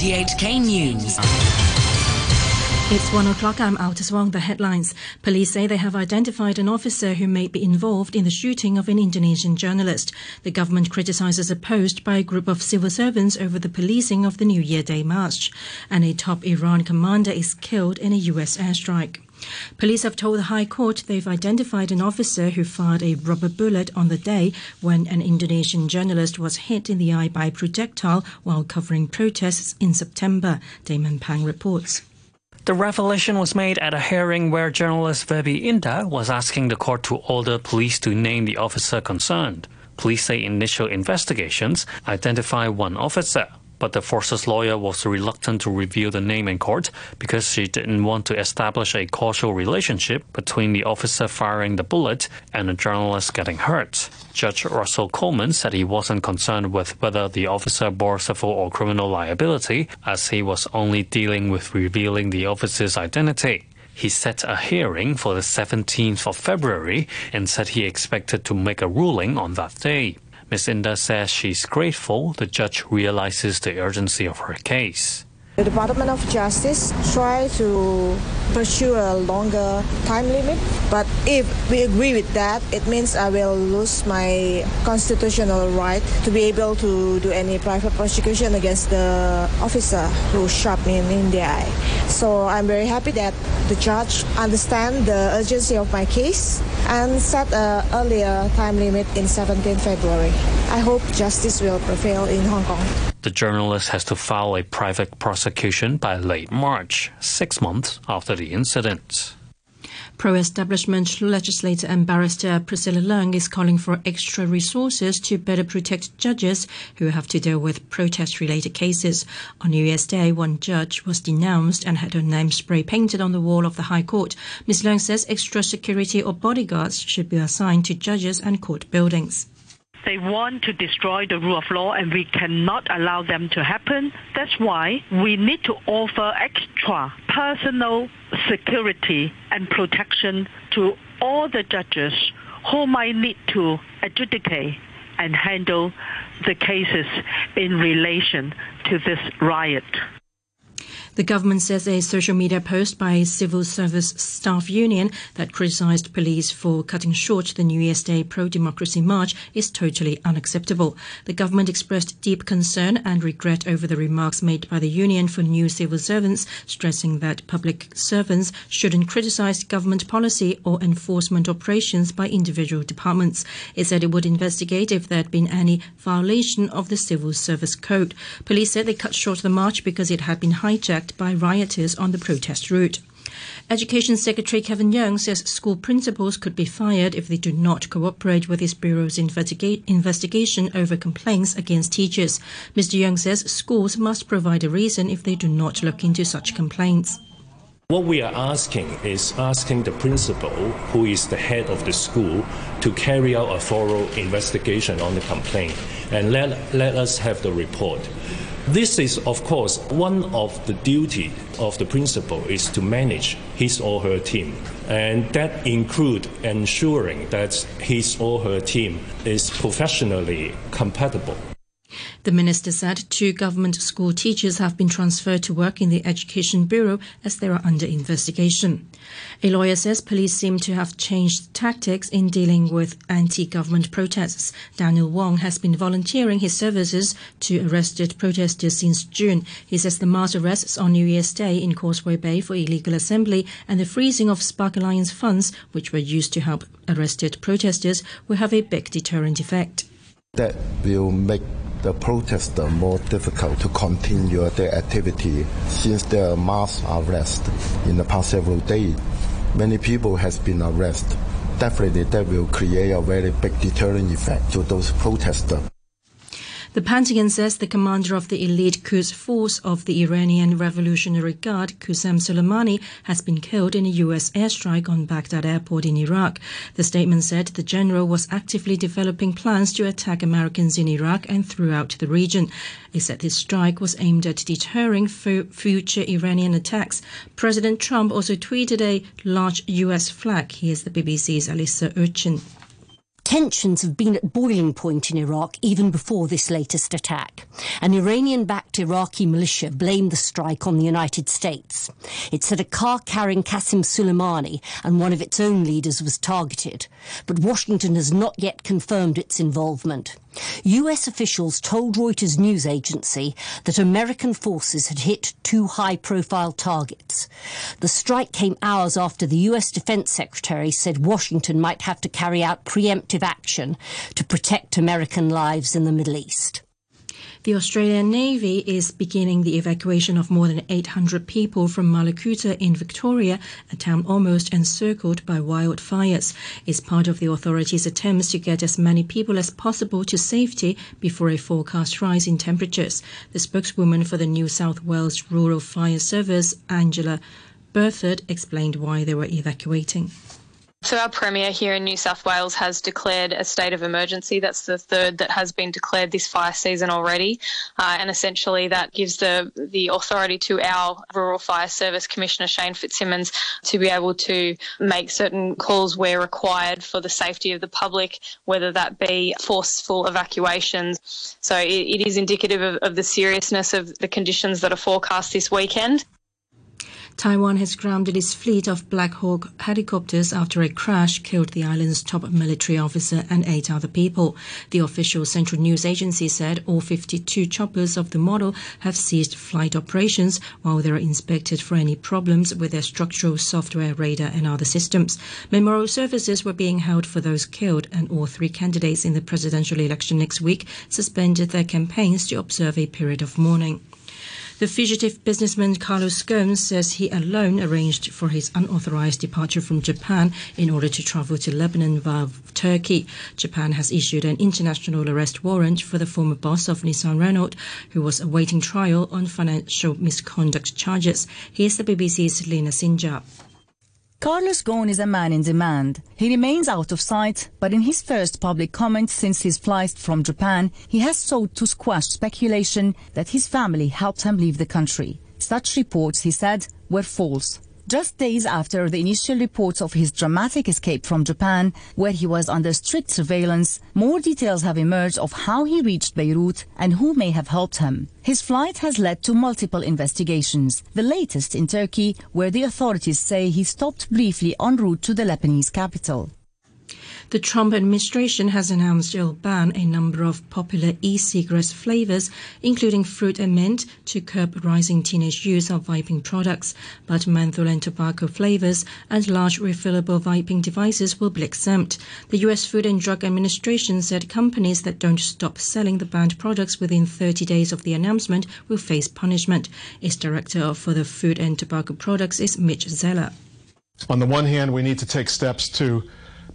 RTHK News. It's one o'clock. I'm Altis Wong. The headlines. Police say they have identified an officer who may be involved in the shooting of an Indonesian journalist. The government criticizes a post by a group of civil servants over the policing of the New Year Day march. And a top Iran commander is killed in a U.S. airstrike. Police have told the High Court they've identified an officer who fired a rubber bullet on the day when an Indonesian journalist was hit in the eye by a projectile while covering protests in September. Damon Pang reports. The revelation was made at a hearing where journalist Veby Indah was asking the court to order police to name the officer concerned. Police say initial investigations identify one officer, but the force's lawyer was reluctant to reveal the name in court because she didn't want to establish a causal relationship between the officer firing the bullet and the journalist getting hurt. Judge Russell Coleman said he wasn't concerned with whether the officer bore civil or criminal liability, as he was only dealing with revealing the officer's identity. He set a hearing for the 17th of February and said he expected to make a ruling on that day. Ms. Indah says she's grateful the judge realizes the urgency of her case. The Department of Justice try to pursue a longer time limit, but if we agree with that, it means I will lose my constitutional right to be able to do any private prosecution against the officer who shot me in the eye. So I'm very happy that the judge understand the urgency of my case and set an earlier time limit in 17 February. I hope justice will prevail in Hong Kong. The journalist has to file a private prosecution by late March, six months after the incident. Pro establishment legislator and barrister Priscilla Leung is calling for extra resources to better protect judges who have to deal with protest related cases. On New Year's Day, one judge was denounced and had her name spray painted on the wall of the High Court. Ms. Leung says extra security or bodyguards should be assigned to judges and court buildings. They want to destroy the rule of law and we cannot allow them to happen. That's why we need to offer extra personal security and protection to all the judges who might need to adjudicate and handle the cases in relation to this riot. The government says a social media post by a civil service staff union that criticized police for cutting short the New Year's Day pro-democracy march is totally unacceptable. The government expressed deep concern and regret over the remarks made by the union for new civil servants, stressing that public servants shouldn't criticize government policy or enforcement operations by individual departments. It said it would investigate if there had been any violation of the civil service code. Police said they cut short the march because it had been hijacked by rioters on the protest route. Education Secretary Kevin Yeung says school principals could be fired if they do not cooperate with his bureau's investiga- investigation over complaints against teachers. Mr. Yeung says schools must provide a reason if they do not look into such complaints. What we are asking is asking the principal, who is the head of the school, to carry out a thorough investigation on the complaint and let, let us have the report. This is, of course, one of the duty of the principal is to manage his or her team, and that include ensuring that his or her team is professionally compatible. The minister said two government school teachers have been transferred to work in the Education Bureau as they are under investigation. A lawyer says police seem to have changed tactics in dealing with anti-government protests. Daniel Wong has been volunteering his services to arrested protesters since June. He says the mass arrests on New Year's Day in Causeway Bay for illegal assembly and the freezing of Spark Alliance funds, which were used to help arrested protesters, will have a big deterrent effect. That will make the protester more difficult to continue their activity since there are mass arrests in the past several days. Many people has been arrested. Definitely that will create a very big deterrent effect to those protesters. The Pentagon says the commander of the elite Quds force of the Iranian Revolutionary Guard, Qasem Soleimani, has been killed in a U.S. airstrike on Baghdad airport in Iraq. The statement said the general was actively developing plans to attack Americans in Iraq and throughout the region. It said this strike was aimed at deterring future Iranian attacks. President Trump also tweeted a large U.S. flag. Here's the BBC's Alyssa Urchin. Tensions have been at boiling point in Iraq even before this latest attack. An Iranian-backed Iraqi militia blamed the strike on the United States. It said a car carrying Qasem Soleimani and one of its own leaders was targeted, but Washington has not yet confirmed its involvement. US officials told Reuters news agency that American forces had hit two high profile targets. The strike came hours after the US Defense Secretary said Washington might have to carry out preemptive action to protect American lives in the Middle East. The Australian Navy is beginning the evacuation of more than 800 people from Mallacoota in Victoria, a town almost encircled by wildfires. It's part of the authorities' attempts to get as many people as possible to safety before a forecast rise in temperatures. The spokeswoman for the New South Wales Rural Fire Service, Angela Burford, explained why they were evacuating. So our Premier here in New South Wales has declared a state of emergency. That's the third that has been declared this fire season already. Uh, and essentially that gives the, the authority to our Rural Fire Service Commissioner Shane Fitzsimmons to be able to make certain calls where required for the safety of the public, whether that be forceful evacuations. So it, it is indicative of, of the seriousness of the conditions that are forecast this weekend. Taiwan has grounded its fleet of Black Hawk helicopters after a crash killed the island's top military officer and eight other people. The official Central News Agency said all 52 choppers of the model have ceased flight operations while they are inspected for any problems with their structural software, radar, and other systems. Memorial services were being held for those killed, and all three candidates in the presidential election next week suspended their campaigns to observe a period of mourning. The fugitive businessman Carlos Ghosn says he alone arranged for his unauthorized departure from Japan in order to travel to Lebanon via Turkey. Japan has issued an international arrest warrant for the former boss of Nissan Renault, who was awaiting trial on financial misconduct charges. Here's the BBC's Lina Sinjab. Carlos Ghosn is a man in demand. He remains out of sight, but in his first public comment since his flight from Japan, he has sought to squash speculation that his family helped him leave the country. Such reports, he said, were false. Just days after the initial reports of his dramatic escape from Japan, where he was under strict surveillance, more details have emerged of how he reached Beirut and who may have helped him. His flight has led to multiple investigations, the latest in Turkey, where the authorities say he stopped briefly en route to the Lebanese capital. The Trump administration has announced it'll ban a number of popular e-cigarette flavors, including fruit and mint, to curb rising teenage use of vaping products. But menthol and tobacco flavors and large refillable vaping devices will be exempt. The U.S. Food and Drug Administration said companies that don't stop selling the banned products within 30 days of the announcement will face punishment. Its director for the food and tobacco products is Mitch Zeller. On the one hand, we need to take steps to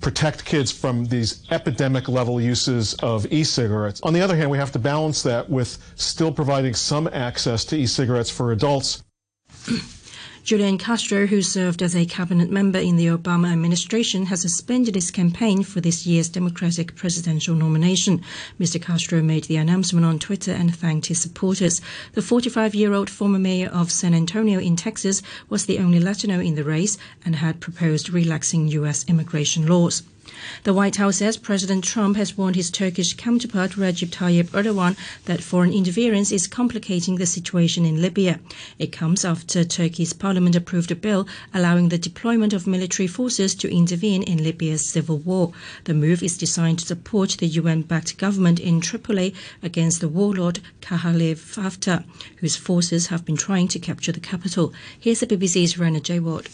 protect kids from these epidemic level uses of e-cigarettes. On the other hand, we have to balance that with still providing some access to e-cigarettes for adults. Julian Castro, who served as a cabinet member in the Obama administration, has suspended his campaign for this year's Democratic presidential nomination. Mr. Castro made the announcement on Twitter and thanked his supporters. The 45 year old former mayor of San Antonio in Texas was the only Latino in the race and had proposed relaxing U.S. immigration laws. The White House says President Trump has warned his Turkish counterpart Recep Tayyip Erdogan that foreign interference is complicating the situation in Libya. It comes after Turkey's parliament approved a bill allowing the deployment of military forces to intervene in Libya's civil war. The move is designed to support the UN-backed government in Tripoli against the warlord Khalifa Haftar, whose forces have been trying to capture the capital. Here's the BBC's Rena J. Ward.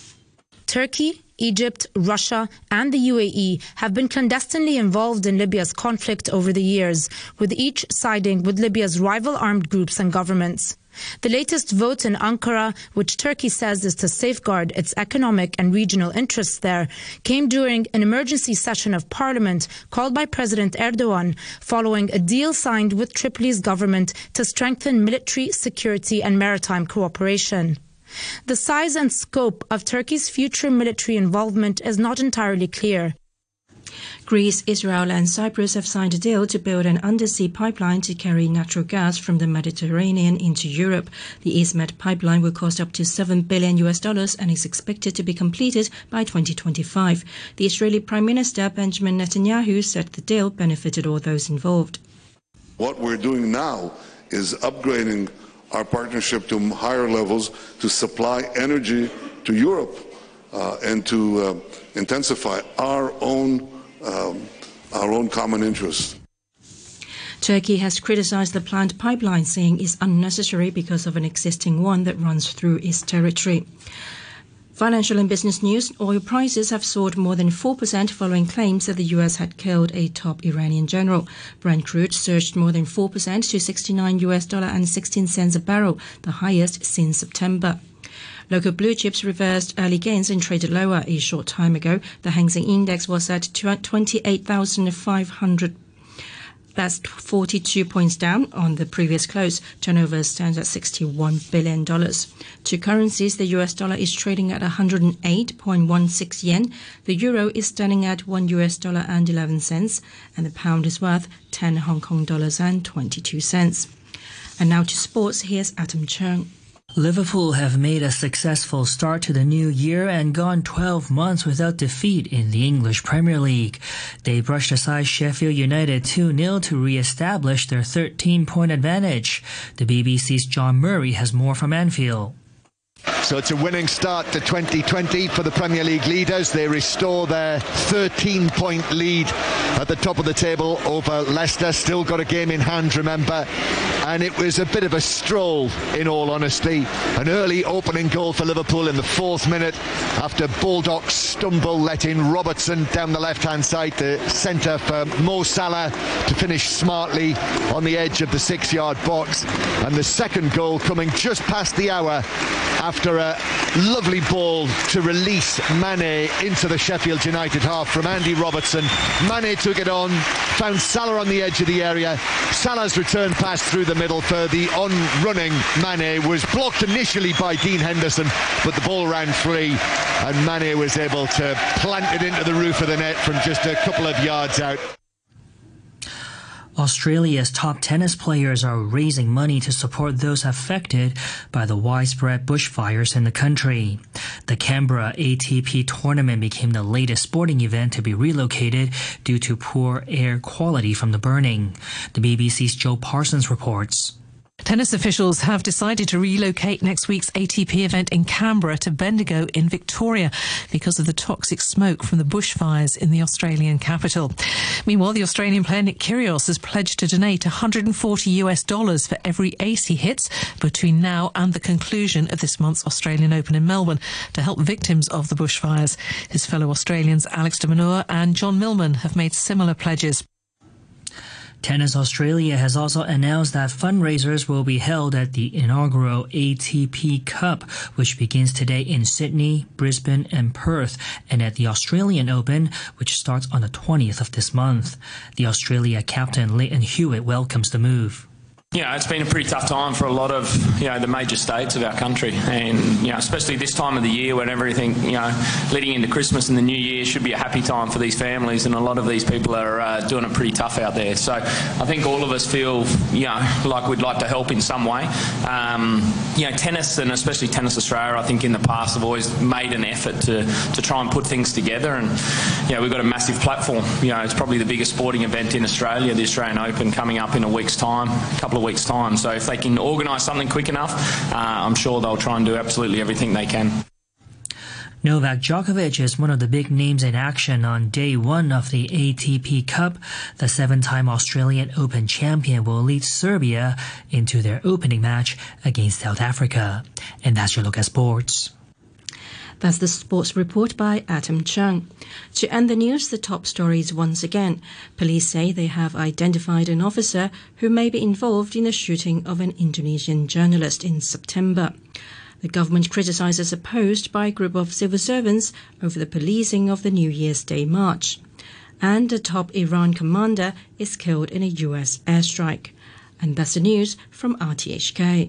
Turkey, Egypt, Russia, and the UAE have been clandestinely involved in Libya's conflict over the years, with each siding with Libya's rival armed groups and governments. The latest vote in Ankara, which Turkey says is to safeguard its economic and regional interests there, came during an emergency session of parliament called by President Erdogan following a deal signed with Tripoli's government to strengthen military, security, and maritime cooperation. The size and scope of Turkey's future military involvement is not entirely clear. Greece, Israel, and Cyprus have signed a deal to build an undersea pipeline to carry natural gas from the Mediterranean into Europe. The EastMed pipeline will cost up to 7 billion US dollars and is expected to be completed by 2025. The Israeli Prime Minister Benjamin Netanyahu said the deal benefited all those involved. What we're doing now is upgrading our partnership to higher levels to supply energy to Europe uh, and to uh, intensify our own um, our own common interests. Turkey has criticized the planned pipeline, saying it's unnecessary because of an existing one that runs through its territory. Financial and business news oil prices have soared more than 4% following claims that the US had killed a top Iranian general. Brent crude surged more than 4% to 69 US dollar and 16 cents a barrel, the highest since September. Local blue chips reversed early gains and traded lower a short time ago. The Hang Seng Index was at 28,500 that's 42 points down on the previous close. Turnover stands at $61 billion. Two currencies, the US dollar is trading at 108.16 yen. The euro is standing at 1 US dollar and 11 cents. And the pound is worth 10 Hong Kong dollars and 22 cents. And now to sports. Here's Adam Chung. Liverpool have made a successful start to the new year and gone 12 months without defeat in the English Premier League. They brushed aside Sheffield United 2-0 to re-establish their 13-point advantage. The BBC's John Murray has more from Anfield. So it's a winning start to 2020 for the Premier League leaders. They restore their 13 point lead at the top of the table over Leicester. Still got a game in hand, remember. And it was a bit of a stroll, in all honesty. An early opening goal for Liverpool in the fourth minute after Baldock's stumble let in Robertson down the left hand side, the centre for Mo Salah to finish smartly on the edge of the six yard box. And the second goal coming just past the hour after a lovely ball to release Mane into the Sheffield United half from Andy Robertson. Mane took it on, found Salah on the edge of the area. Salah's return pass through the middle for the on-running Mane was blocked initially by Dean Henderson, but the ball ran free and Mane was able to plant it into the roof of the net from just a couple of yards out. Australia's top tennis players are raising money to support those affected by the widespread bushfires in the country. The Canberra ATP tournament became the latest sporting event to be relocated due to poor air quality from the burning. The BBC's Joe Parsons reports. Tennis officials have decided to relocate next week's ATP event in Canberra to Bendigo in Victoria because of the toxic smoke from the bushfires in the Australian capital. Meanwhile, the Australian player Nick Kyrgios has pledged to donate 140 US dollars for every ace he hits between now and the conclusion of this month's Australian Open in Melbourne to help victims of the bushfires. His fellow Australians Alex de Minaur and John Millman have made similar pledges. Tennis Australia has also announced that fundraisers will be held at the inaugural ATP Cup, which begins today in Sydney, Brisbane, and Perth, and at the Australian Open, which starts on the 20th of this month. The Australia captain Lleyton Hewitt welcomes the move. Know, it's been a pretty tough time for a lot of, you know, the major states of our country. And, you know, especially this time of the year when everything, you know, leading into Christmas and the new year should be a happy time for these families. And a lot of these people are uh, doing it pretty tough out there. So I think all of us feel, you know, like we'd like to help in some way. Um, you know, tennis and especially Tennis Australia, I think in the past have always made an effort to, to try and put things together. And, you know, we've got a massive platform. You know, it's probably the biggest sporting event in Australia, the Australian Open, coming up in a week's time, a couple of weeks' time. So if they can organise something quick enough, uh, I'm sure they'll try and do absolutely everything they can. Novak Djokovic is one of the big names in action on day one of the ATP Cup. The seven-time Australian Open champion will lead Serbia into their opening match against South Africa. And that's your look at sports. That's the sports report by Adam Chung. To end the news, the top stories once again. Police say they have identified an officer who may be involved in the shooting of an Indonesian journalist in September. The government criticizes a post by a group of civil servants over the policing of the New Year's Day march. And a top Iran commander is killed in a US airstrike. And that's the news from RTHK.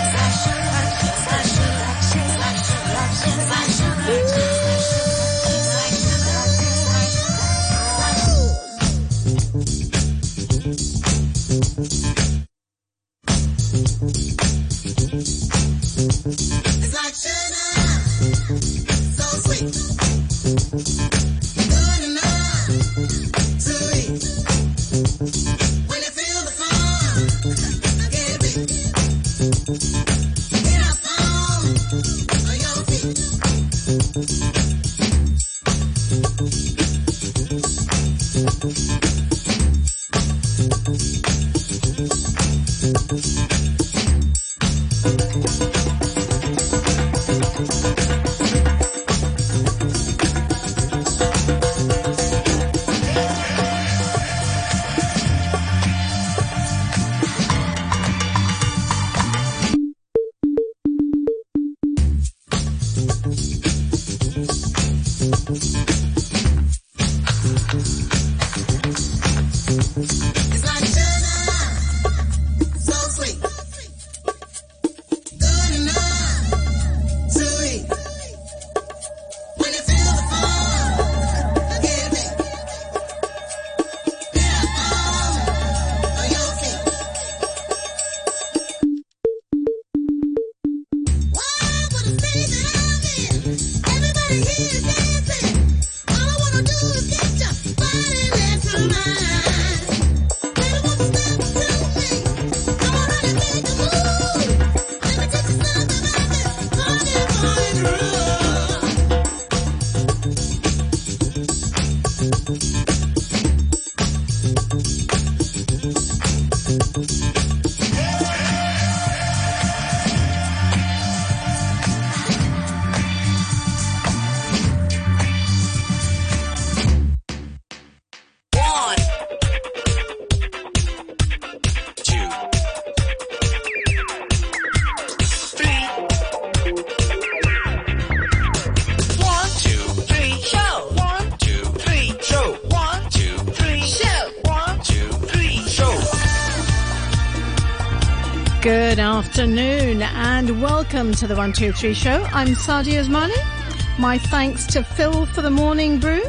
Welcome to the 123 show. I'm Sadia Osmani. My thanks to Phil for the morning brew.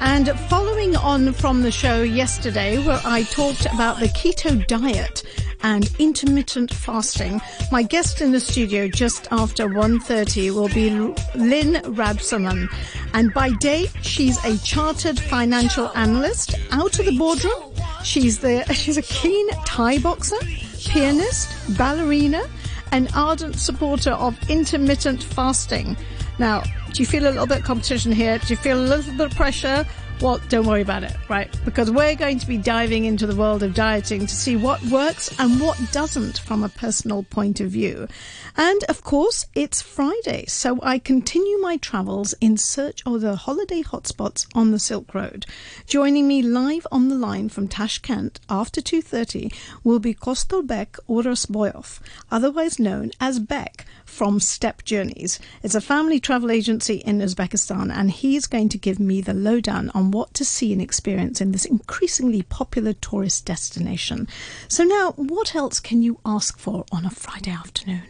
And following on from the show yesterday where I talked about the keto diet and intermittent fasting, my guest in the studio just after 1.30 will be Lynn Rabsaman. And by day, she's a chartered financial analyst out of the boardroom. She's the, she's a keen Thai boxer pianist, ballerina, an ardent supporter of intermittent fasting. Now, do you feel a little bit of competition here? Do you feel a little bit of pressure? Well, don't worry about it, right? Because we're going to be diving into the world of dieting to see what works and what doesn't from a personal point of view. And of course, it's Friday, so I continue my travels in search of the holiday hotspots on the Silk Road. Joining me live on the line from Tashkent after 2.30 will be Kostolbek Orosboyov, otherwise known as Beck from Step Journeys. It's a family travel agency in Uzbekistan, and he's going to give me the lowdown on what to see and experience in this increasingly popular tourist destination. So now, what else can you ask for on a Friday afternoon?